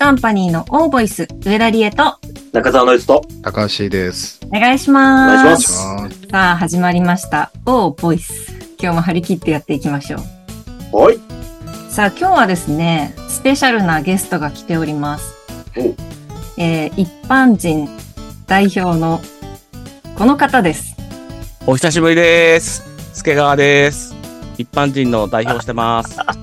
カンパニーのオーボイス、上田理恵と、中澤のいつと、高橋です。お願いします。お願いしますさあ、始まりました。オーボイス。今日も張り切ってやっていきましょう。はい。さあ、今日はですね、スペシャルなゲストが来ております。おえー、一般人代表のこの方です。お久しぶりです。助川です。一般人の代表してます。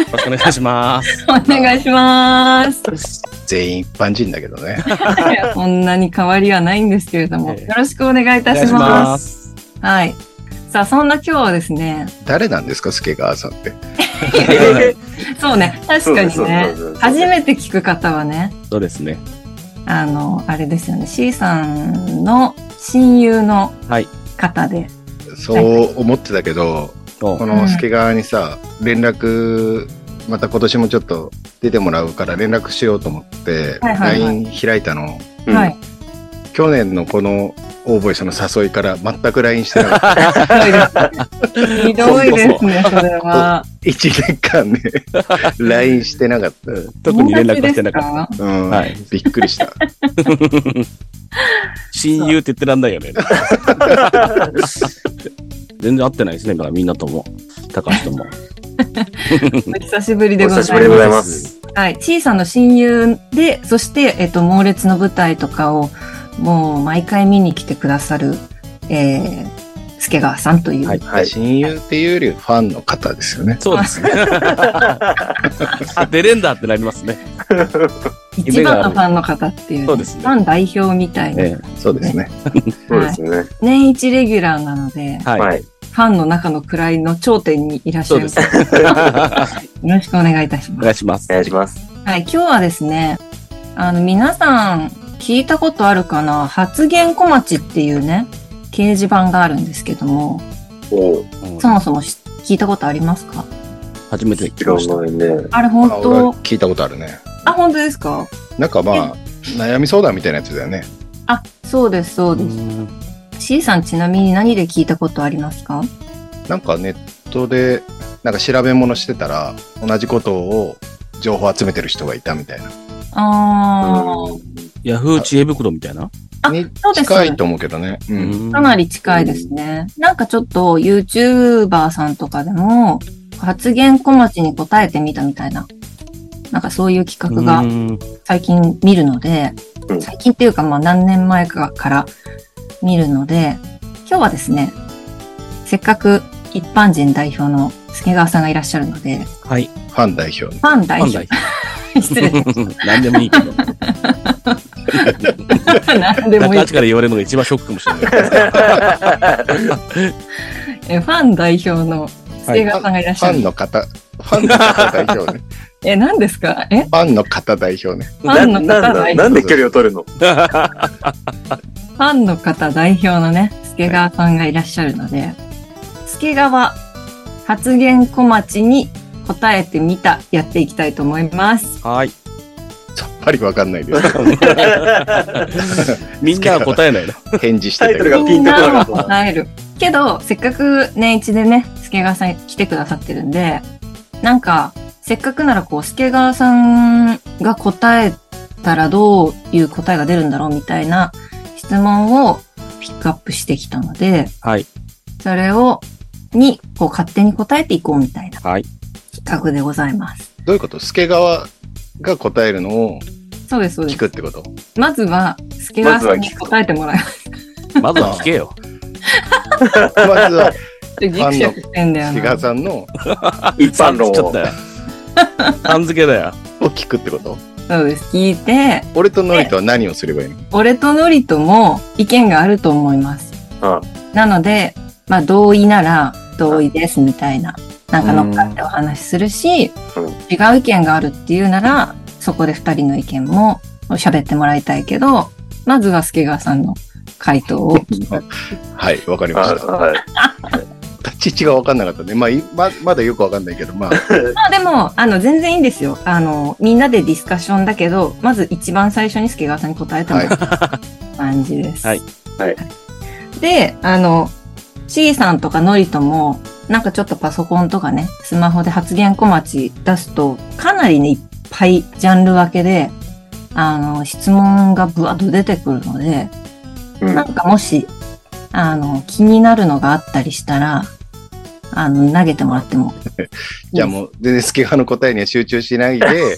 よろしくお願いします。お願いします。全員一般人だけどね。い やそんなに変わりはないんですけれども、ええよろしくお願いいたしま。ますす。はい。さあ、そんな今日はですね、誰なんですか、助川さんって。そうね、確かにね初めて聞く方はね、そうですね。あの、あれですよね、C さんの親友のはい。方で、そう思ってたけど、おこの助川にさ、連絡、また今年もちょっと出てもらうから連絡しようと思って、LINE 開いたの。うんはい。去年のこのオーボイスの誘いから全く LINE してなかった。ひどいですね、それは。1年間ね、LINE してなかっ特に連絡はしてなかっった。た。うん、はいびっくりした。た。親友って言ってらんないよね。全然会ってないですね。だからみんなとも。高橋とも。お久しぶりでおございます。久しぶりでございます。はい。C さんの親友で、そして、えっと、猛烈の舞台とかを、もう毎回見に来てくださる、えー、助川さんという。はいはい。親友っていうよりファンの方ですよね。そうですね。あ、出れんだってなりますね。一番のファンの方っていう、そうですねファン代表みたいな、えそうですね。そうですね。年一レギュラーなので、え。はい。はい。ファンの中の位の頂点にいらっしゃいます。そうです。よろしくお願いいたしおます。願いしますお。願いします。はい、今日はですね、あの、皆さん聞いたことあるかな？発言小町っていうね、掲示板があるんですけども、そもそもし聞いたことありますか？初めて聞き違ました。うね。あれ本当？聞いたことあるね。あ、本当ですか？なんかまあ、悩み相談みたいなやつだよね。あ、そうです、そうです。うん C さんちなみに何で聞いたことありますか？なんかネットで、なんか調べ物してたら、同じことを情報集めてる人がいたみたいな。あー、ヤフー知恵袋みたいな？あにそうです近いと思うけどね。う。うんかなり近いですね。なんかちょっと YouTuber さんとかでも発言小町に答えてみたみたいな、なんかそういう企画がうん最近見るので、うん最近っていうかまあ何年前かから見るので、今日はですね、せっかく一般人代表の助川さんがいらっしゃるので、はい。ファン代表の。ファン代ファン表代、失礼。表。何でもいいけど。何でもいい。から言われるのが一番ショックかもしれない。えファン代表の助川さんがいらっしフゃる。ァンの方、ファンの方代表ね。え、何ですか？え？ファンの方代表ね。ファンの方な代表んなんで距離を取るの？ファンの方代表のね、助川さんがいらっしゃるので、助川発言小町に答えてみた、やっていきたいと思います。はい。さっぱりわかんないです。みんなは答えないの？返事してたけど。タイトルがピンみんなは。答える。けど、せっかく年一でね、助川さん来てくださってるんで、なんか、せっかくならこう、助川さんが答えたらどういう答えが出るんだろうみたいな質問をピックアップしてきたので、はい。それを、に、こう、勝手に答えていこうみたいなはい。企画でございます。どういうこと？助川が答えるのをそうです、そうです。聞くってこと？まずは、助川さんに答えてもらいます。まずは聞けよ。まずは、ギクシャクしてんだよ助な。川さんの 一般論をちょっと。だよ。さん付けだよ。を聞くってこと？そうです。聞いて、俺とノリとは何をすればいいの？俺とノリとも意見があると思います。うんなので、まあ、同意なら同意ですみたいな、なんか乗っかってお話しするし、うん違う意見があるっていうなら、そこで二人の意見も喋ってもらいたいけど、まずは助川さんの回答を。はい、わかりまあした。はい。立ち位置がわかんなかったね。まあ、いままだよくわかんないけど、まあ、まあでも、あの、全然いいんですよ。あの、みんなでディスカッションだけど、まず一番最初に助川さんに答えてもらう感じです。はい。はい。で、あの、C さんとかノリとも、なんかちょっとパソコンとかね、スマホで発言小町出すと、かなりね、いっぱいジャンル分けで、あの、質問がぶわっと出てくるので、うんなんかもし、あの、気になるのがあったりしたら、あの、投げてもらっても。じゃあもう、全然スケガの答えには集中しないで、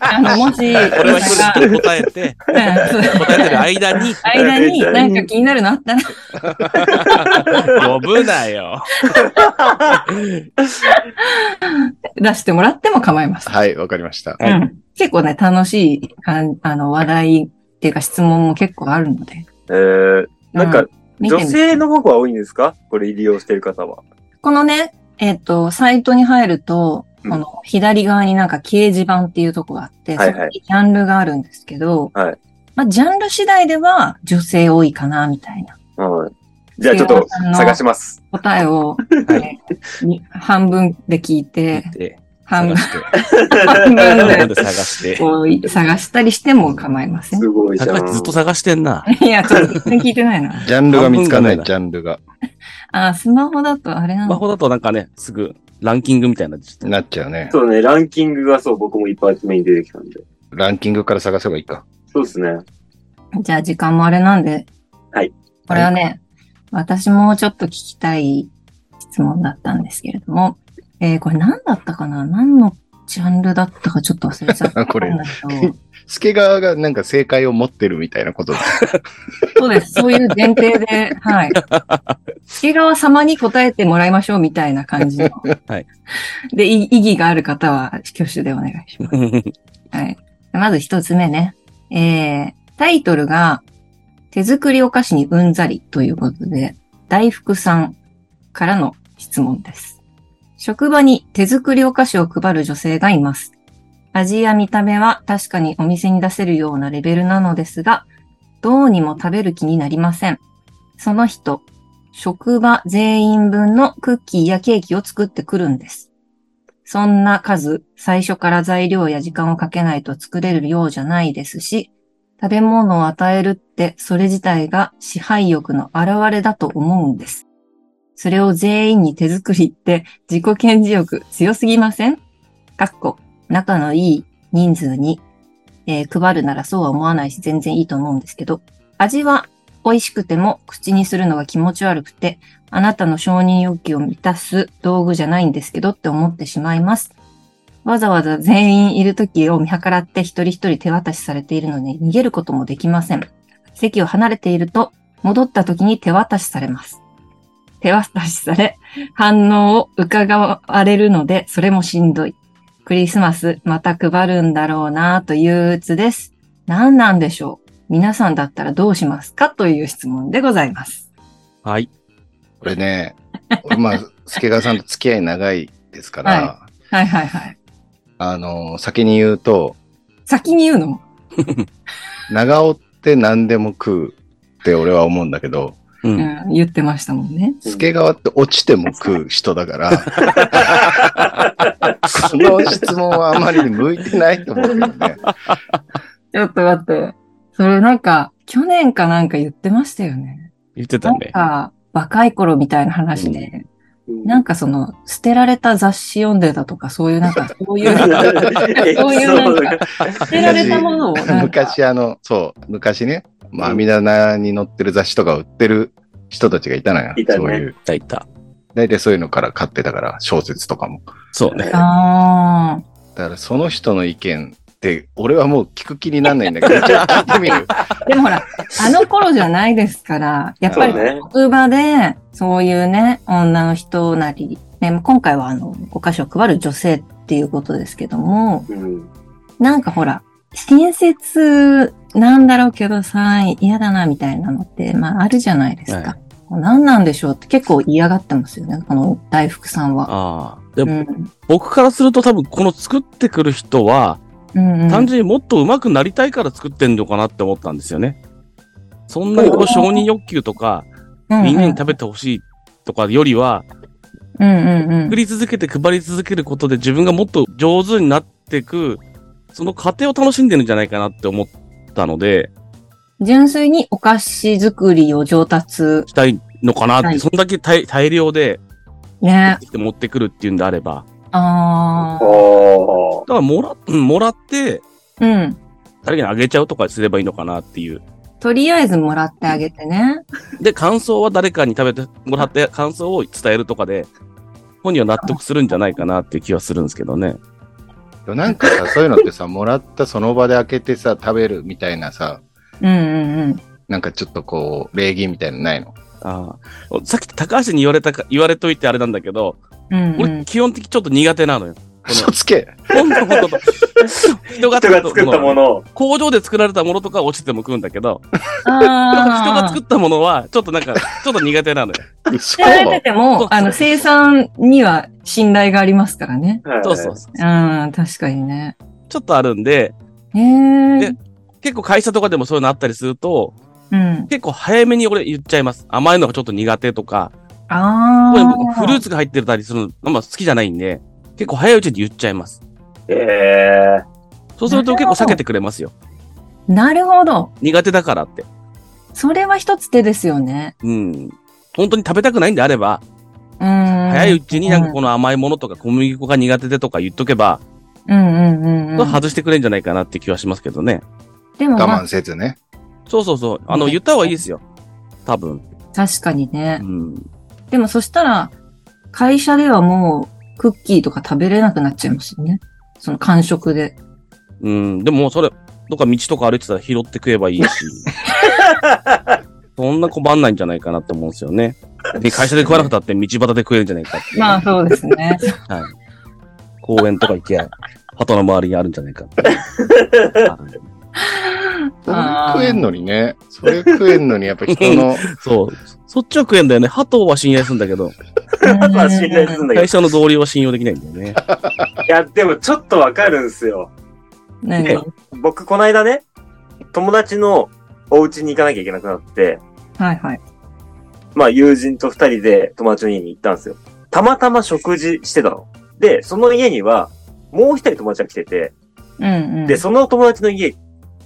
あの、もし、俺は一人で答えて、答えてる間に、間になんか気になるのあったら呼ぶなよ。出してもらっても構いません。はい、わかりました。はいうん結構ね、楽しいああの話題っていうか質問も結構あるので。えー、なんか、女性の方が多いんですか？これ利用してる方は。このね、えっ、と、サイトに入ると、うん。この左側になんか掲示板っていうとこがあって、はいはい。そこにジャンルがあるんですけど、はい。まあ、ジャンル次第では女性多いかな、みたいな。はい。じゃあちょっと探します。答えを、半分で聞いて、で、半分探して。半分でなんで探して。探したりしても構いません。すごいじゃん。探しずっと探してんな。いや、ちょっと全然聞いてないな。ジャンルが見つかんない、ジャンルが。あ、スマホだとあれなのスマホだとなんかね、すぐランキングみたいななっちゃうね。そうね、ランキングがそう、僕も一発目に出てきたんで。ランキングから探せばいいか。そうですね。じゃあ時間もあれなんで。はい。これはね、私もちょっと聞きたい質問だったんですけれども、えー、これ何だったかな？何のジャンルだったかちょっと忘れちゃったこれけど。スケガがなんか正解を持ってるみたいなことだ。そうです。そういう前提で、はい。助川様に答えてもらいましょうみたいな感じの。はい。で、い意義がある方は挙手でお願いします。はい。まず一つ目ね。えー、タイトルが、手作りお菓子にうんざりということで、大福さんからの質問です。職場に手作りお菓子を配る女性がいます。味や見た目は確かにお店に出せるようなレベルなのですが、どうにも食べる気になりません。その人、職場全員分のクッキーやケーキを作ってくるんです。そんな数、最初から材料や時間をかけないと作れるようじゃないですし、食べ物を与えるってそれ自体が支配欲の表れだと思うんです。それを全員に手作りって自己顕示欲強すぎませんかっこ、仲のいい人数に、えー配るならそうは思わないし全然いいと思うんですけど、味は美味しくても口にするのが気持ち悪くて、あなたの承認欲求を満たす道具じゃないんですけどって思ってしまいます。わざわざ全員いる時を見計らって一人一人手渡しされているのに逃げることもできません。席を離れていると戻った時に手渡しされます。手渡しされ、反応を伺われるので、それもしんどい。クリスマスまた配るんだろうなと憂鬱です。何なんでしょう皆さんだったらどうしますかという質問でございます。はい。これね、俺まあ、助川さんと付き合い長いですから、ははいはいはい。あの、先に言うと、先に言うの 長尾って何でも食うって俺は思うんだけど、う。うんん、言ってましたもんね。助川って落ちても食う人だから、この質問はあまりに向いてないと思うけどね。ちょっと待って。それなんか、去年かなんか言ってましたよね。なん言ってたね。か、若い頃みたいな話で、なんかその、捨てられた雑誌読んでたとか、そういうなんか、そういう、そういうなんか、捨てられたものを昔あの、そう、昔ね、まあ、網棚に載ってる雑誌とか売ってる人たちがいたのよ。いたねそういう。いたいた。大体そういうのから買ってたから、小説とかも。そうね。あだからその人の意見って、俺はもう聞く気になんないんだけど、ちょっと聞いてみる？ーでもほら、あの頃じゃないですから、やっぱりそうね職場で、そういうね、女の人なり、ね、今回はあの、お菓子を配る女性っていうことですけども、うん。なんかほら、親切なんだろうけどさ、嫌だなみたいなのって、まああるじゃないですか。は何なんでしょうって結構嫌がってますよね、この大福さんは。ああ。でも、うん。僕からすると多分この作ってくる人は、うんうん、単純にもっと上手くなりたいから作ってんのかなって思ったんですよね。そんなにこう承認欲求とか、みんなに食べてほしいとかよりは、うんうんうん作り続けて配り続けることで自分がもっと上手になっていく、その過程を楽しんでるんじゃないかなって思ったので、純粋にお菓子作りを上達。したいのかなって、はいそんだけ大大量でね。持ってくるっていうんであれば、ああ。おだからもら、うんもらって、うん。誰かにあげちゃうとかすればいいのかなっていう。とりあえずもらってあげてね。で、感想は誰かに食べてもらって感想を伝えるとかで、本人は納得するんじゃないかなっていう気はするんですけどね。でもなんかさ、そういうのってさ、もらったその場で開けてさ、食べるみたいなさ、うんうんうん。なんかちょっとこう、礼儀みたいなのないの？ああさっき高橋に言われたか、言われといてあれなんだけど、うんう俺ん、基本的にちょっと苦手なのよ。こ嘘つけの、ほんとほんと。人が作ったものを。工場で作られたものとか落ちても食うんだけど、あ人が作ったものは、ちょっとなんか、ちょっと苦手なのよ。嘘作られても、あの、生産には信頼がありますからね。はいそうそうそう。うん、確かにね。ちょっとあるんで。結構会社とかでもそういうのあったりすると、うん。結構早めに俺言っちゃいます。甘いのがちょっと苦手とか、あ。フルーツが入ってたりするの、まあ好きじゃないんで、結構早いうちに言っちゃいます。ええそうすると結構避けてくれますよ。なるほど。苦手だからって。それは一つ手ですよね。うん。本当に食べたくないんであれば、うん。早いうちになんかこの甘いものとか小麦粉が苦手でとか言っとけば、うんうんうんうん。外してくれんじゃないかなって気はしますけどね。でも、ま我あ、慢せずね。そうそうそう。あの、ね言った方がいいですよ。多分。確かにねう。ん。でもそしたら、会社ではもう、クッキーとか食べれなくなっちゃいますよね。その感触で。うん。でもそれ、どっか道とか歩いてたら拾って食えばいいし。そんな困んないんじゃないかなって思うんですよね。で会社で食わなくたって道端で食えるんじゃないかって。まあそうですね。はい。公園とか行けば、鳩の周りにあるんじゃないかって 食えんのにね。それ食えんのに、やっぱ人の、そう。そっちは食えんだよね。鳩は信頼するんだけど、まあ信頼するんだけ会社の同僚は信用できないんだよね。ど。いや、でもちょっとわかるんすよ。何？ね僕、この間ね、友達のお家に行かなきゃいけなくなって、はいはい。まあ友人と二人で友達の家に行ったんですよ。たまたま食事してたの。で、その家には、もう一人友達が来てて、うんうん。で、その友達の家、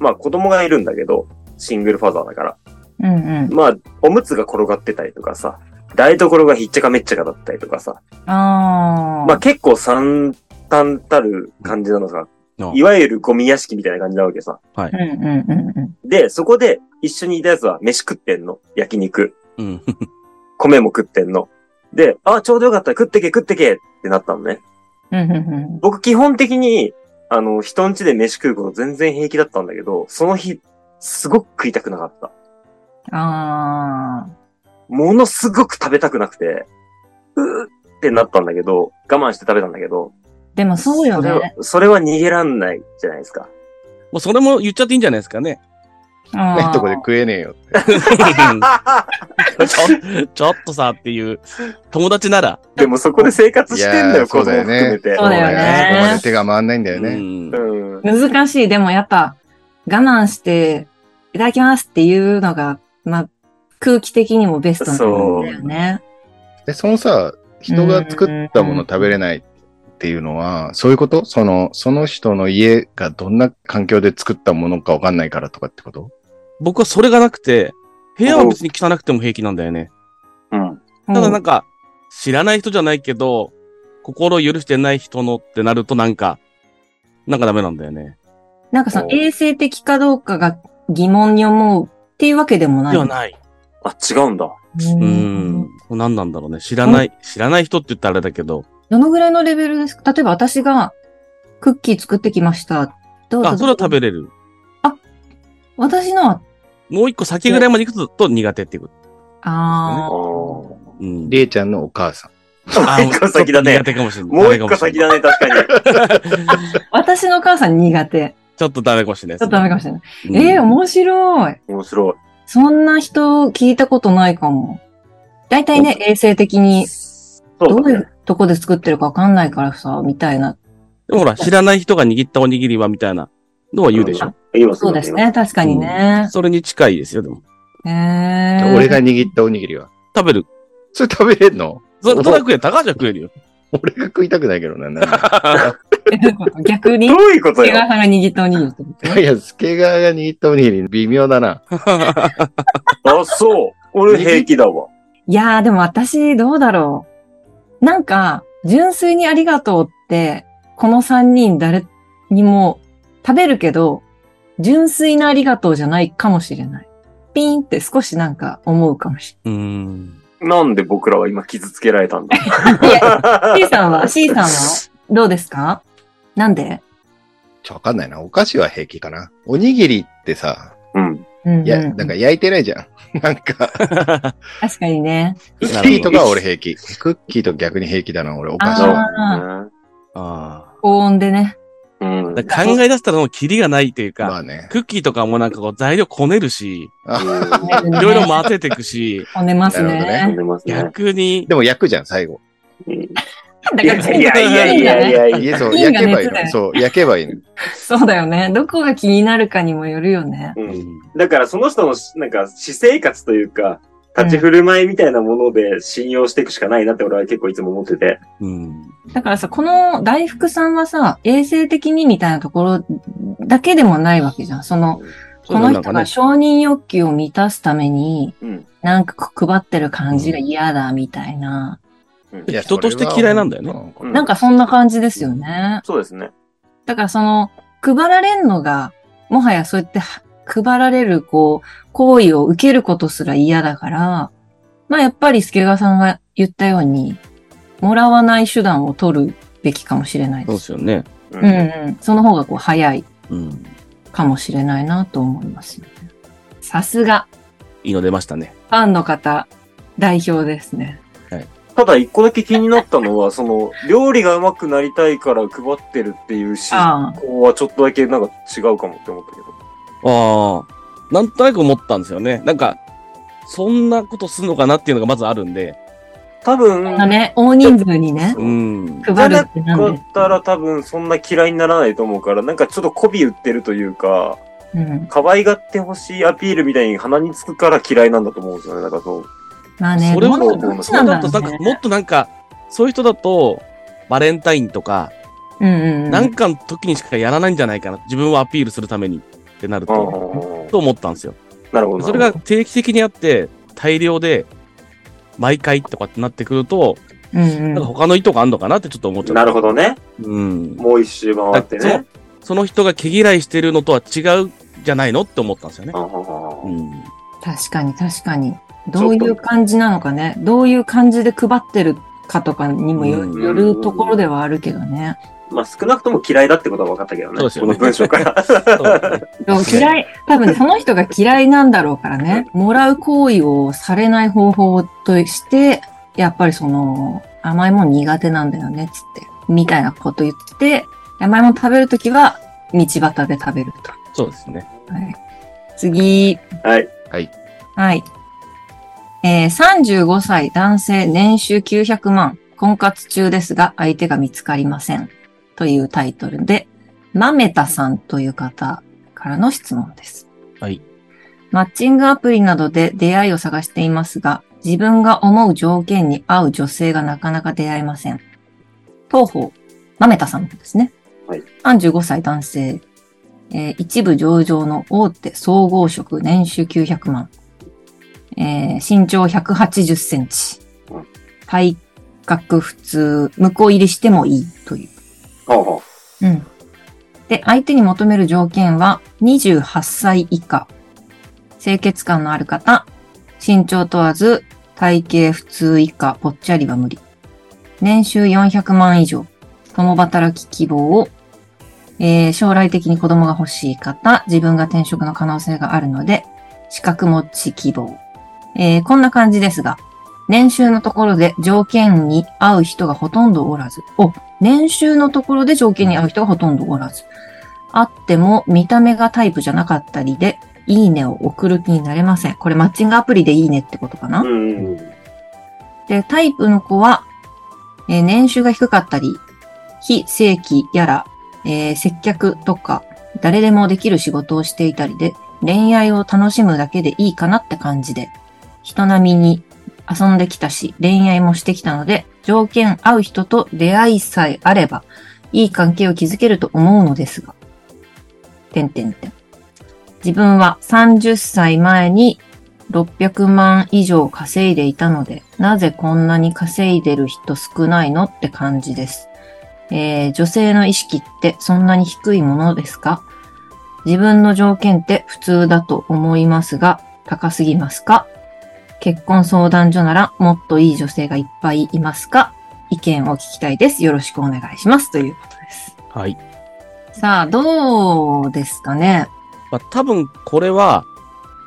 まあ子供がいるんだけど、シングルファザーだから。うんうん。まあ、おむつが転がってたりとかさ、台所がひっちゃかめっちゃかだったりとかさ、ああ。まあ結構惨憺たる感じなのさ、うんいわゆるゴミ屋敷みたいな感じなわけさ。うんうんうんうん。で、そこで一緒にいたやつは飯食ってんの。焼肉。うん。米も食ってんの。で、あ、ちょうどよかった。食ってけ食ってけってなったのね。うんうんうん。僕基本的に、あの、人ん家で飯食うこと全然平気だったんだけど、その日、すごく食いたくなかった。ああ。ものすごく食べたくなくて、うーってなったんだけど、我慢して食べたんだけど、でもそうよそれはね。それは逃げらんないじゃないですか。もうそれも言っちゃっていいんじゃないですかね。ねとこで食えねえよって。ちょちょっとさっていう、友達なら。でもそこで生活してんだよ、いやー子供そうだよね含めて。そうだよねそこまで手が回んないんだよね。うんうん。難しい。でもやっぱ、我慢して、いただきますっていうのが、まあ、空気的にもベストなんだよね。で、そのさ、人が作ったもの食べれないっていうのは、そういうこと？その、その人の家がどんな環境で作ったものかわかんないからとかってこと？僕はそれがなくて、部屋は別に汚くても平気なんだよね。うん。ただなんか、知らない人じゃないけど、心を許してない人のってなるとなんか、なんかダメなんだよね。なんかそのお衛生的かどうかが疑問に思うっていうわけでもない。ではない。あ、違うんだ。ううんん。何なんだろうね。知らない、知らない人って言ったらあれだけど。どのぐらいのレベルです？か例えば私がクッキー作ってきました。どうぞあ、それは食べれる。私のは、もう一個先ぐらいまで行くと苦手っていうこああ、もと。うん。りえちゃんのお母さん。あ 一個先だね苦手かもしれない。う一個先だね、確かに。私の母さん苦手。ちょっとダメかもしれないちょっとダメかもしれない。うんええ面白い。面白い。そんな人聞いたことないかも。大体ね、衛生的にどそういう。とこで作ってるかわかんないからさ、みたいな。でもほら、知らない人が握ったおにぎりはみたいなのは言うでしょ？そうですね、。確かにね。それに近いですよ、でも。へえ。俺が握ったおにぎりは？食べる？それ食べれんの？それ、それは食え、高橋は食えるよ。俺が食いたくないけどな。なんえどういうこと逆にどういうことよ？手川さんが握ったおにぎりってこと？かいや、スケガーが握ったおにぎり微妙だな。あ、そう。俺平気だわ。いやー、でも私、どうだろう。なんか、純粋にありがとうって、この三人誰にも食べるけど、純粋なありがとうじゃないかもしれない。ピーンって少しなんか思うかもしうーん。なんで僕らは今傷つけられたんだ？れない。いや、C さんは、C さんは？どうですか？なんで？ちょ、わかんないな。お菓子は平気かな。おにぎりってさ、うん。いや、なんか焼いてないじゃん。なんか、確かにね。クッキーとかは俺平気。クッキーと逆に平気だな、俺、お菓子あは。あ高温でね。うん。あ。だから考え出したらもうキリがないっていうか、まあね。クッキーとかもなんかこう材料こねるし、あうんいろいろ混ぜていくし、こねますなるほどね。飲んでますね。逆に、でも焼くじゃん、最後。うんだいやいやいやいやいやそう、焼けばいいの。そう、焼けばいいの。そうだよね。どこが気になるかにもよるよね。うんだからその人のしなんか私生活というか、立ち振る舞いみたいなもので信用していくしかないなって俺は結構いつも思ってて。うん。だからさ、この大福さんはさ、衛生的にみたいなところだけでもないわけじゃん。その、この人が承認欲求を満たすために、うん。なんか配ってる感じが嫌だみたいな。いや人として嫌いなんだよね。なんかそんな感じですよね。そうですね。だからその、配られんのが、もはやそうやっては配られる、こう、行為を受けることすら嫌だから、まあやっぱり助川さんが言ったように、もらわない手段を取るべきかもしれないそうで。ですすよね。ううんうん。その方がこう早いうん。かもしれないなと思いますよね。さすが、いいの出ましたね。ファンの方、代表ですね。ただ一個だけ気になったのは、その、料理が上手くなりたいから配ってるっていう思あ考はちょっとだけなんか違うかもって思ったけど。ああ。なんとなく思ったんですよね。なんか、そんなことすんのかなっていうのがまずあるんで。多分、あ。ね、大人数にね、うん。配るってなんでだっ。たら多分そんな嫌いにならないと思うから、なんかちょっと媚び売ってるというか、うん。可愛がってほしいアピールみたいに鼻につくから嫌いなんだと思うんですよね。だからそう。まあね、それはどっちそれだとなんか、もっとなんか、そういう人だと、バレンタインとか、うんうんうん。なんかの時にしかやらないんじゃないかな。自分をアピールするためにってなると、と思ったんですよ。なるほど。それが定期的にあって、大量で、毎回とかってなってくると、うんうんなんか他の意図があるのかなってちょっと思っちゃった。なるほどね。うん。もう一周回ってね。その人が毛嫌いしてるのとは違うじゃないのって思ったんですよね。確かに確かに。どういう感じなのかね。どういう感じで配ってるかとかにもよるところではあるけどね。まあ少なくとも嫌いだってことは分かったけどね。そうですよねこの文章から。嫌い、多分その人が嫌いなんだろうからね。もらう行為をされない方法として、やっぱりその、甘いもん苦手なんだよね、つって。みたいなこと言ってて、甘いもん食べるときは、道端で食べると。そうですね。はい、次。はい。はい。えー、35歳男性年収900万婚活中ですが相手が見つかりません。というタイトルで、まめたさんという方からの質問です。はい。マッチングアプリなどで出会いを探していますが、自分が思う条件に合う女性がなかなか出会えません。当方、まめたさんですね。はい。35歳男性、えー一部上場の大手総合職年収900万。えー身長180センチうん。体格普通、向こう入りしてもいいという。ほうほうん。で、相手に求める条件は28歳以下。清潔感のある方。身長問わず、体型普通以下、ぽっちゃりは無理。年収400万以上。共働き希望を、えー将来的に子供が欲しい方。自分が転職の可能性があるので、資格持ち希望。えーこんな感じですが、年収のところで条件に合う人がほとんどおらず。お、年収のところで条件に合う人がほとんどおらず。あっても見た目がタイプじゃなかったりで、いいねを送る気になれません。これマッチングアプリでいいねってことかな？で、タイプの子は、えー年収が低かったり、非正規やら、えー接客とか、誰でもできる仕事をしていたりで、恋愛を楽しむだけでいいかなって感じで、人並みに遊んできたし、恋愛もしてきたので、条件合う人と出会いさえあれば、いい関係を築けると思うのですが、てんてんてん。自分は30歳前に600万以上稼いでいたので、なぜこんなに稼いでる人少ないのって感じです。えー女性の意識ってそんなに低いものですか？自分の条件って普通だと思いますが、高すぎますか？結婚相談所ならもっといい女性がいっぱいいますか？意見を聞きたいです。よろしくお願いします。ということです。はい。さあ、どうですかね？まあ、多分これは、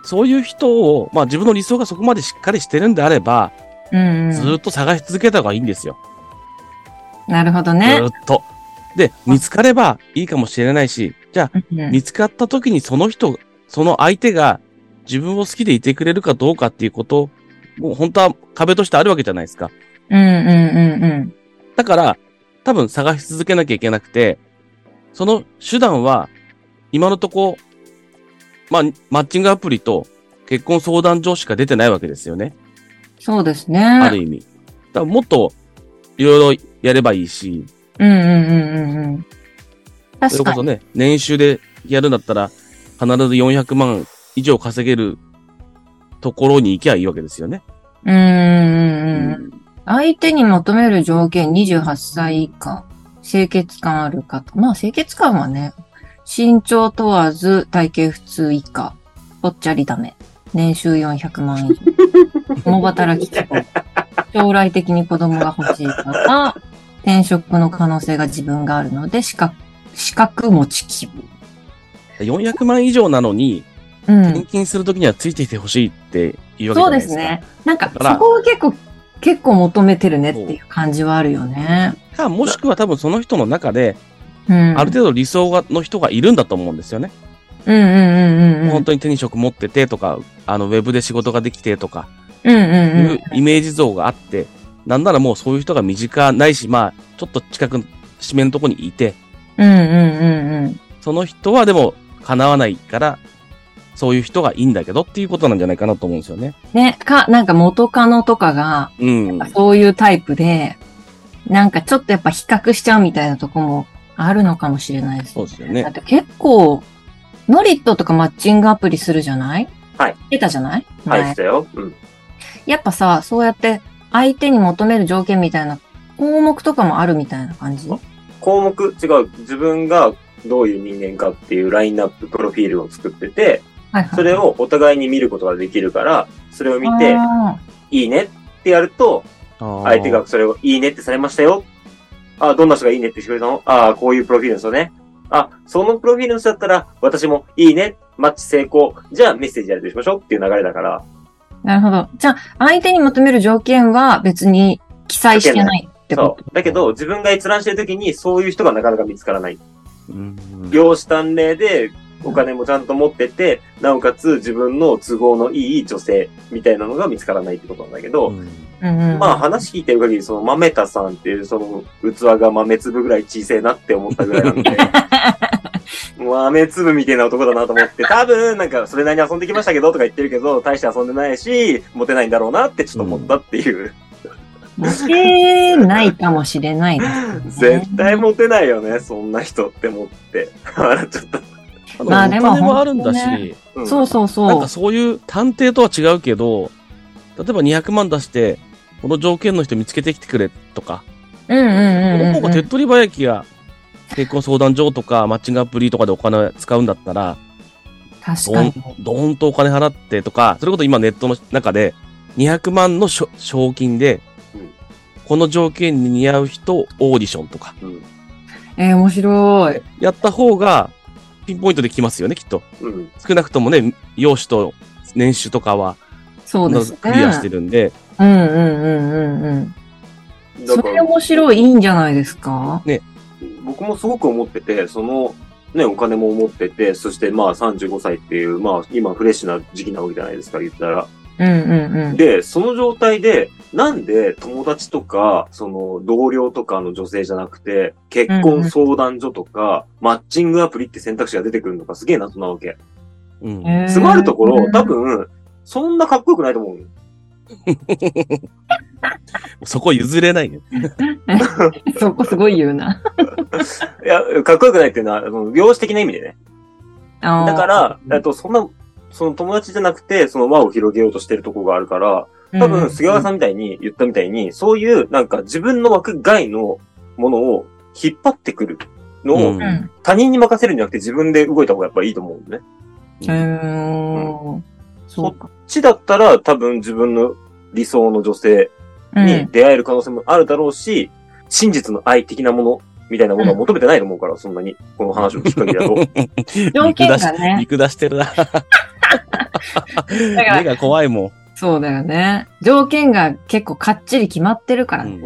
そういう人を、まあ自分の理想がそこまでしっかりしてるんであれば、うん、うん。ずーっと探し続けた方がいいんですよ。なるほどずね。ーっと。で、見つかればいいかもしれないし、じゃあ、うん見つかった時にその人、その相手が自分を好きでいてくれるかどうかっていうこと、もう本当は壁としてあるわけじゃないですか。うんうんうんうん。だから、多分探し続けなきゃいけなくて、その手段は、今のとこ、まあ、マッチングアプリと結婚相談所しか出てないわけですよね。そうですね。ある意味。だからもっと、いろいろやればいいし、うんうんうんうんうん。確かに。それこそね、年収でやるんだったら、必ず400万以上稼げるところに行きゃいいわけですよね。うんうんうんうん。相手に求める条件28歳以下、清潔感あるかと。まあ清潔感はね、身長問わず体型普通以下、ぽっちゃりダメ、年収400万以上、共働き希望、将来的に子供が欲しい方、転職の可能性が自分があるので、資格、資格持ち希望。400万以上なのに、うん転。勤するときにはついてきてほしいっていうわけじそうゃないですか。ですね。なんか、そこを結構、結構求めてるねっていう感じはあるよね。か、もしくは多分その人の中で、うん。ある程度理想がの人がいるんだと思うんですよね。うんうんうんうんうん。本当に手に職持っててとか、あの、ウェブで仕事ができてとか、うんうんいうんう。イメージ像があって、なんならもうそういう人が身近ないし、まあ、ちょっと近く、締めのとこにいて、うんうんうんうん。その人はでも叶わないから、そういう人がいいんだけどっていうことなんじゃないかなと思うんですよね。ね、か、なんか元カノとかが、うん。そういうタイプで、なんかちょっとやっぱ比較しちゃうみたいなとこもあるのかもしれないですそうですよだっね。て結構、ノリットとかマッチングアプリするじゃない？はい。出たじゃない？はい、前したよ。うん。やっぱさ、そうやって相手に求める条件みたいな項目とかもあるみたいな感じ？項目、違う。自分がどういう人間かっていうラインナップ、プロフィールを作ってて、はいはい。それをお互いに見ることができるから、それを見て、あいいねってやると、相相手がそれをいいねってされましたよ。あ、どんな人がいいねってしてくれたの？あ、こういうプロフィールの人ね。あ、そのプロフィールの人だったら、私もいいね、マッチ成功。じゃあメッセージやり取りしましょうっていう流れだから、ーなるほど。じゃあ、相手に求める条件は別に記載してないってこそう。だけど、自分が閲覧してる時に、そういう人がなかなか見つからない。うん容姿端麗で、お金もちゃんと持ってて、なおかつ自分の都合のいい女性みたいなのが見つからないってことなんだけど、うん。まあ話聞いてる限り、その豆田さんっていうその器が豆粒ぐらい小さいなって思ったぐらいなんで、豆粒みたいな男だなと思って、多分なんかそれなりに遊んできましたけどとか言ってるけど、大して遊んでないし、モテないんだろうなってちょっと思ったっていう。モテないかもしれないね。絶対モテないよね、そんな人って思って。笑っちゃった。まあでもお金もあるんだし、本当うんそうそうそう。なんかそういう探偵とは違うけど、例えば200万出して、この条件の人見つけてきてくれとか、うんうんうんうん、この方が手っ取り早きが結婚相談所とかマッチングアプリとかでお金使うんだったら、確かに。、どーんとお金払ってとか、それこそ今ネットの中で200万の賞金でうん、この条件に似合う人をオーディションとか、うん。えー、面白い。やった方がピンポイントで来ますよね、きっと。うん。少なくともね、容姿と年収とかは、そうですね。クリアしてるんで、うんうんうんうんうん。それ面白い、いいんじゃないですか？僕もすごく思ってて、その、ね、お金も持ってて、そしてまあ35歳っていう、まあ今フレッシュな時期なわけじゃないですか、言ったら。うんうんうん。で、その状態で、なんで友達とか、その同僚とかの女性じゃなくて、結婚相談所とか、マッチングアプリって選択肢が出てくるのかすげえ謎なわけ。うん。えー詰まるところ、多分、そんなかっこよくないと思うよ。そこ譲れないね。そこすごい言うな。いや、かっこよくないっていうのは、あの、容姿的な意味でね。だだから、えっと、そんな、その友達じゃなくて、その輪を広げようとしてるところがあるから、多分、菅原さんみたいに言ったみたいに、そういう、なんか自分の枠外のものを引っ張ってくるのを、うんうん。うん。他人に任せるんじゃなくて自分で動いた方がやっぱいいと思うんだね。うーん。そうか。こっちだったら多分自分の理想の女性うんに出会える可能性もあるだろうし、真実の愛的なものみたいなものは求めてないと思うから、そんなに、この話を聞く限りだと。条件がね見下してるな。目が怖いもん。そうだよね。条件が結構かっちり決まってるからうん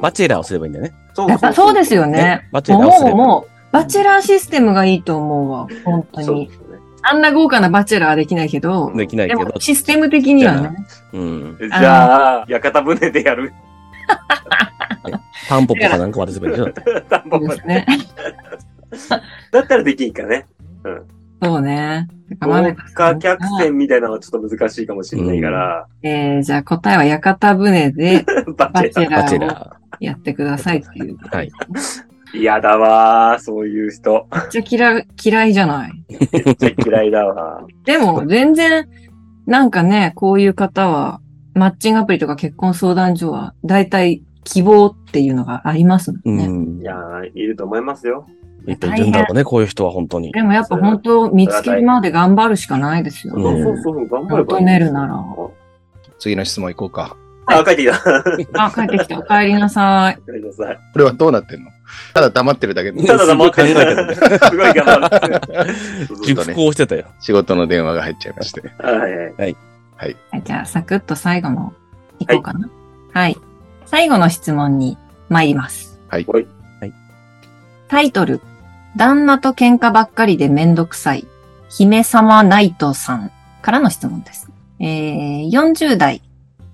バチェラーをすればいいんだよね。そやっぱそうですよねね。バチェラーをすればもう、もう、バチェラーシステムがいいと思うわ。本当に。あんな豪華なバチェラーはできないけど、できないけど。システム的にはね。うん。じゃあ、屋形船でやる。タンポポかなんか渡せばいいでしょ。そうですね。だったらできんかね。そうね。豪ら華客船みたいなのはちょっと難しいかもしれないから、えー、じゃあ答えは屋形船で ババチェラーをラやってくださいっていう。ー。はい。ー。嫌だわー、そういう人。めっちゃ嫌い、嫌いじゃない。めっちゃ嫌いだわ。でも、全然、なんかね、こういう方は、マッチングアプリとか結婚相談所は、だいたい希望っていうのがありますもね。うんんい。やー、いると思いますよ。いっぱいいるんだろうね、こういう人は本当に。でもやっぱ本当見つけるまで頑張るしかないですようんね。そうそうそう、頑張ればいい。求めるなら次の質問いこうか。あ、書いてきた。あ、帰ってきた。お帰りなさい。ごめんなさい。これはどうなってんの？ただ黙ってるだけで。ただ黙ってすごい考えてるねすごい頑張る。熟考してたよ。仕事の電話が入っちゃいまして。はいはい。はいじゃあ、サクッと最後の、いこうかな。はい。最後の質問に参ります。はいタイトル、旦那と喧嘩ばっかりでめんどくさい、姫様ナイトさんからの質問です。えー、40代、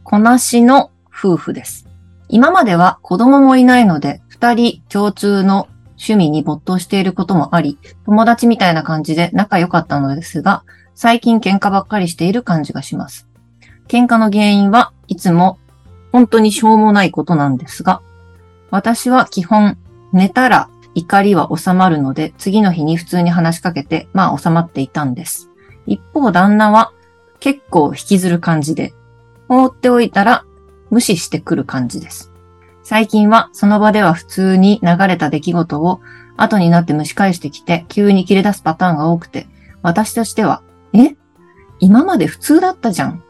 こなしの夫婦です。今までは子供もいないので、二人共通の趣味に没頭していることもあり、友達みたいな感じで仲良かったのですが、最近喧嘩ばっかりしている感じがします。喧嘩の原因はいつも本当にしょうもないことなんですが、私は基本寝たら怒りは収まるので、次の日に普通に話しかけて、まあ収まっていたんです。一方旦那は結構引きずる感じで、放っておいたら無視してくる感じです。最近はその場では普通に流れた出来事を後になって蒸し返してきて急に切れ出すパターンが多くて、私としては、え？今まで普通だったじゃん、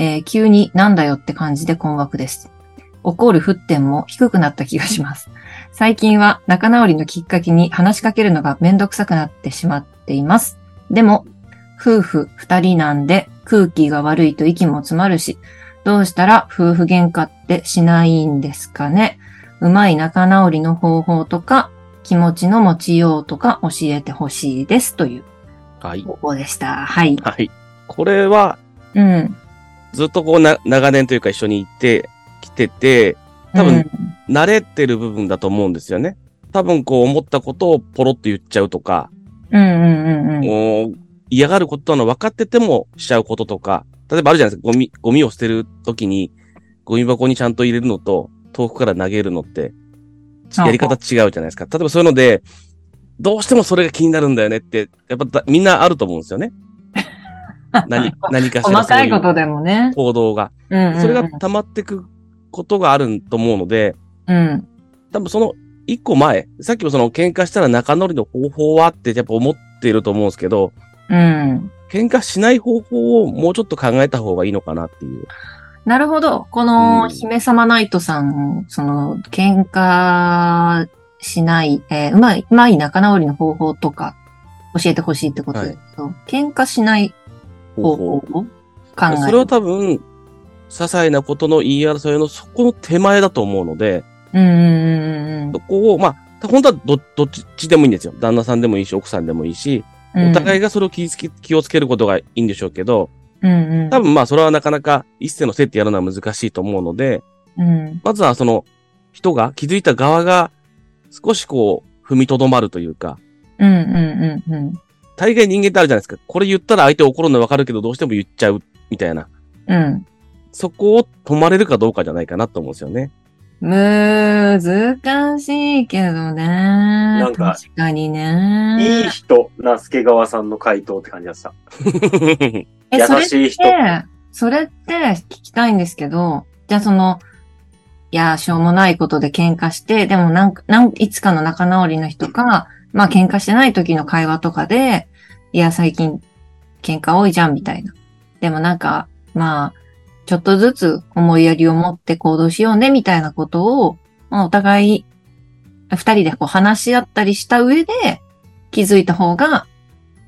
えー急になんだよって感じで困惑です。怒る沸点も低くなった気がします。最近は仲直りのきっかけに話しかけるのがめんどくさくなってしまっています。でも、夫婦二人なんで空気が悪いと息も詰まるし、どうしたら夫婦喧嘩ってしないんですかね？うまい仲直りの方法とか、気持ちの持ちようとか教えてほしいですというはい。方法でした。はい。はい。これは、うん。ずっとこうな、長年というか一緒に行って、来てて、多分慣れてる部分だと思うんですよね。多分こう思ったことをポロッと言っちゃうとか、うん、うんうんうん嫌がることなの分かっててもしちゃうこととか、例えばあるじゃないですか、ゴミ、ゴミを捨てるときに、ゴミ箱にちゃんと入れるのと、遠くから投げるのって、あやり方違うじゃないですか。例えばそういうので、どうしてもそれが気になるんだよねって、やっぱだみんなあると思うんですよね。何、何かしら細かいことそうでもねう。行動が。うんうんうんそれが溜まってくことがあると思うので、うん。多分その一個前、さっきもその喧嘩したら仲直りの方法はってやっぱ思っていると思うんですけど、うん。喧嘩しない方法をもうちょっと考えた方がいいのかなっていう。なるほど。こうの、ん姫様ナイトさん、その、喧嘩しない、えーうまい、うまい仲直りの方法とか、教えてほしいってことですけど、喧嘩しない方法を考える。それは多分、些細なことの言い争いのそこの手前だと思うので、うんそこを、まあ、本当はど、どっちでもいいんですよ。旦那さんでもいいし、奥さんでもいいし、うん。お互いい、がそれを気をつけ、気をつけることがいいんでしょうけど、うんうん。多分まあそれはなかなか一斉のせいってやるのは難しいと思うので、うん。まずはその人が気づいた側が少しこう踏みとどまるというか、うんうんうんうん。大概人間ってあるじゃないですか。これ言ったら相手怒るのわかるけどどうしても言っちゃうみたいな。うん。そこを止まれるかどうかじゃないかなと思うんですよね。難しいけどね。んか確かにね。いい人な助川さんの回答って感じだった。え、それっ優しい人。て、それって聞きたいんですけど、じゃあその、いや、しょうもないことで喧嘩して、でもなんか、なん、いつかの仲直りの人か、まあ喧嘩してない時の会話とかで、いや、最近喧嘩多いじゃん、みたいな。でもなんか、まあ、ちょっとずつ思いやりを持って行動しようね、みたいなことを、まあ、お互い、二人でこう話し合ったりした上で、気づいた方が、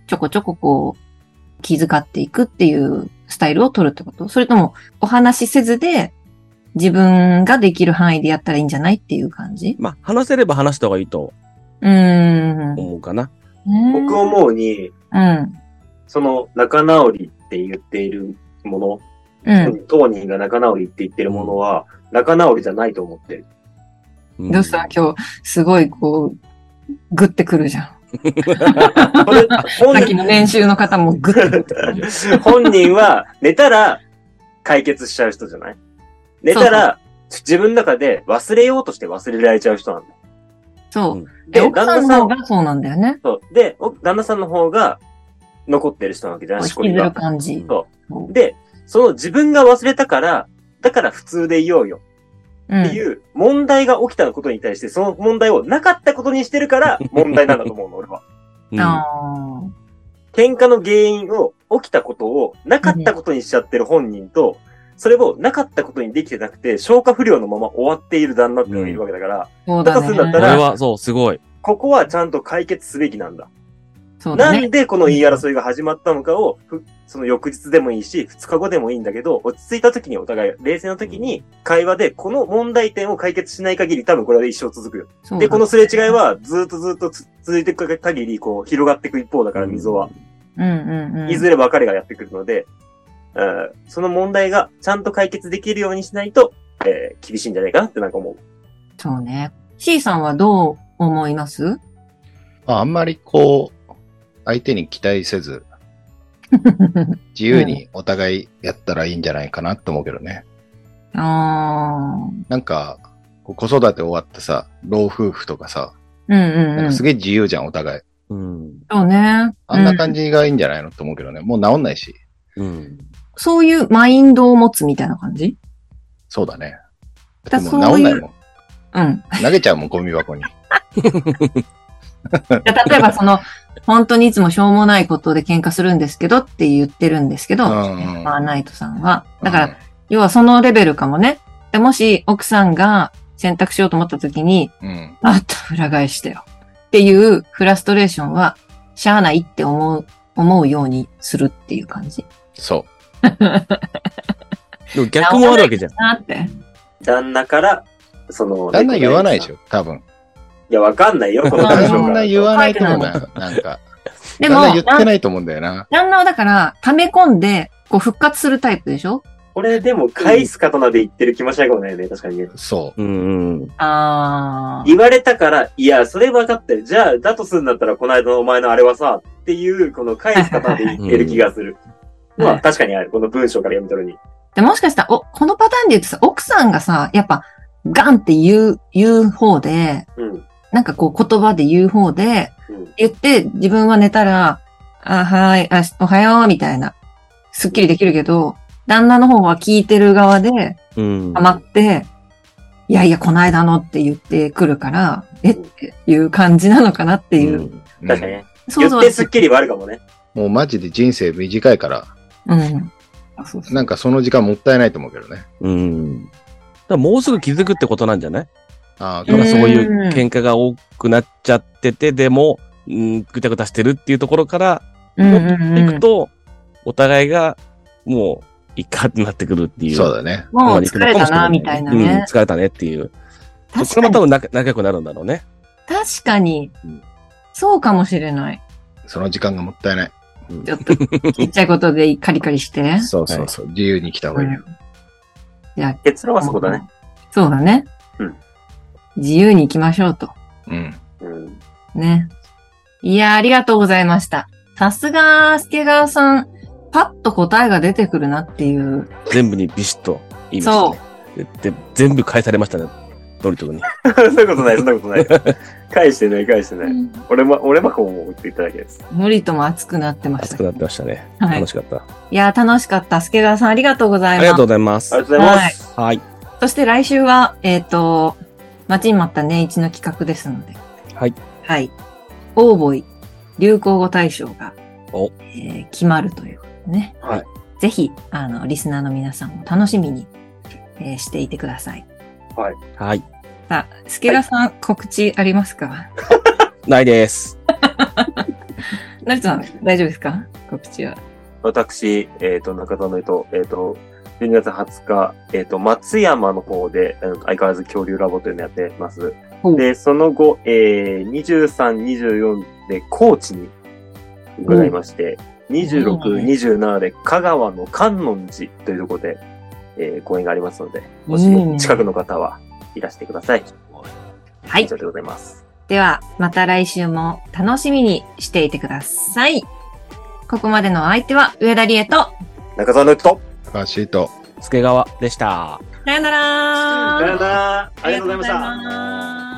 ちょこちょここう、気遣っていくっていうスタイルを取るってこと？それとも、お話しせずで、自分ができる範囲でやったらいいんじゃないっていう感じ？まあ、話せれば話した方がいいとうーん。思うかな。僕思うに、うん。その仲直りって言っているもの、うん。当人が仲直りって言ってるものは、仲直りじゃないと思ってる。うんどうした？今日、すごいこう、グってくるじゃん。さっきの年収の方もグってくってくる。本人は寝たら解決しちゃう人じゃない？寝たら自分の中で忘れようとして忘れられちゃう人なんだ。そうう。んで、旦那さん、方がそうなんだよね。そうで、お旦那さんの方が残ってる人なわけじゃないしこりがる。感じ。そうで、その自分が忘れたから、だから普通でいようようん。っていう問題が起きたことに対して、その問題をなかったことにしてるから問題なんだと思うの、俺は。うんあ喧嘩の原因を、起きたことをなかったことにしちゃってる本人と、それをなかったことにできてなくて、消化不良のまま終わっている旦那っていうのがいるわけだから、うだだとするんだったね。らこれは、そう、すごい。ここはちゃんと解決すべきなんだ。そうだね。なんでこの言い争いが始まったのかを、ふその翌日でもいいし、二日後でもいいんだけど、落ち着いた時にお互い、冷静な時に、会話でこの問題点を解決しない限り、多分これは一生続くよ。そうだで、このすれ違いは、ずっとずっとつ続いていく限り、こう、広がっていく一方だから、溝は。うんうんうん。いずれ別れがやってくるので、うんその問題がちゃんと解決できるようにしないと、えー厳しいんじゃないかなってなんか思う。そうね。C さんはどう思います？まあ、あんまりこう、相手に期待せず、自由にお互いやったらいいんじゃないかなと思うけどね。ああ。なんか、子育て終わったさ、老夫婦とかさ、うんうんうん。なんかすげえ自由じゃん、お互い。うん。そうね。あんな感じ。じがいいんじゃないのと思うけどね。もう治んないし。うん。そういうマインドを持つみたいな感じ？そうだね。だだってもう治んないもん。うん。投げちゃうもん、ゴミ箱に。じゃあ例えばその、本当にいつもしょうもないことで喧嘩するんですけどって言ってるんですけど、うんうんまあ、ナイトさんは。だから、要はそのレベルかもね。でもし奥さんが選択しようと思った時に、うん、うん。あっと裏返してよ。っていうフラストレーションは、しゃあないって思う、思うようにするっていう感じ。そ でも逆もあるわけじゃん。なって。旦那から、その、う。だんだん言わないでしょ、多分。いや、わかんないよ、このあ対象だんだん言わないと思う書な。なんか。でも言ってないと思うんだよな。旦那はだから、溜め込んで、こう復活するタイプでしょ？これでも、返す刀で言ってる気もしないかもないね、確かにね。そうんうん。あ言われたから、いや、それ分かってる。じゃあ、だとするんだったら、この間のお前のあれはさ、っていう、この返す刀で言ってる気がする。うんまあ、確かにある。この文章から読み取るに。で、もしかしたら、お、このパターンで言うとさ、奥さんがさ、やっぱ、ガンって言う、言う方で、うん。なんかこう言葉で言う方で、うん。言って、自分は寝たら、あ、はい、あ、おはよう、みたいな、すっきりできるけど、旦那の方は聞いてる側で、うん。ハマって、いやいや、こないだのって言ってくるから、えっていう感じなのかなっていう。うんう。確かにね。想像は言ってスッキリはあるかもね。もうマジで人生短いから、うん。あそうそうなんかその時間もったいないと思うけどね。うん。だもうすぐ気づくってことなんじゃない？ああ、うんなんかそういう喧嘩が多くなっちゃってて、でも、うん、ぐたぐたしてるっていうところから、うんいくと、お互いが、もう、いいかってなってくるっていう。そうだね。もう疲れたな、みたいなうん、ね。疲れたねっていう。それも多分仲仲良くなるんだろうね。確かにうん。そうかもしれない。その時間がもったいない。ちょっと、ちっちゃいことでカリカリして。そうそうそう。自由に来た方がいいよ。じゃあ、結論はそこだね。。そうだね。うん自由に行きましょうと。うん。うん。ね。いやー、ありがとうございました。さすが、助川さん、パッと答えが出てくるなっていう。全部にビシッと言いましたね。でで全部返されましたね。ノリト君に。そんなことない、そんなことない。返してない、返してない。俺も、俺もこう思って言っただけです。ノリとも熱くなってました熱く。なってましたね。はい楽しかった。いやー、楽しかった。助川さん、ありがとうございます。ありがとうございますあ。りがとうございます。はい。そして来週は、えっ、と、待ちに待った年一の企画ですので。はい。はい。オーボイ流行語大賞が、おえー決まるということでね。はい。ぜひ、あの、リスナーの皆さんも楽しみに、えーしていてください。はい。さあ、助川さん、告知ありますか？ないです。なるさん、大丈夫ですか？告知は。私、えっ、と、中田のえと、えっ、と、12月20日、えっ、と、松山の方で、あの相変わらず恐竜ラボというのをやってます。ほう。で、その後、えー、23、24で高知に伺いまして、26、27で香川の観音寺というところで、えー、公演がありますので、もしうん近くの方はいらしてください。はい以。上でございます。では、また来週も楽しみにしていてください。ここまでのお相手は上田理恵と、中澤の人、高橋と。助川でした。さよならさよなら、ありがとうございました。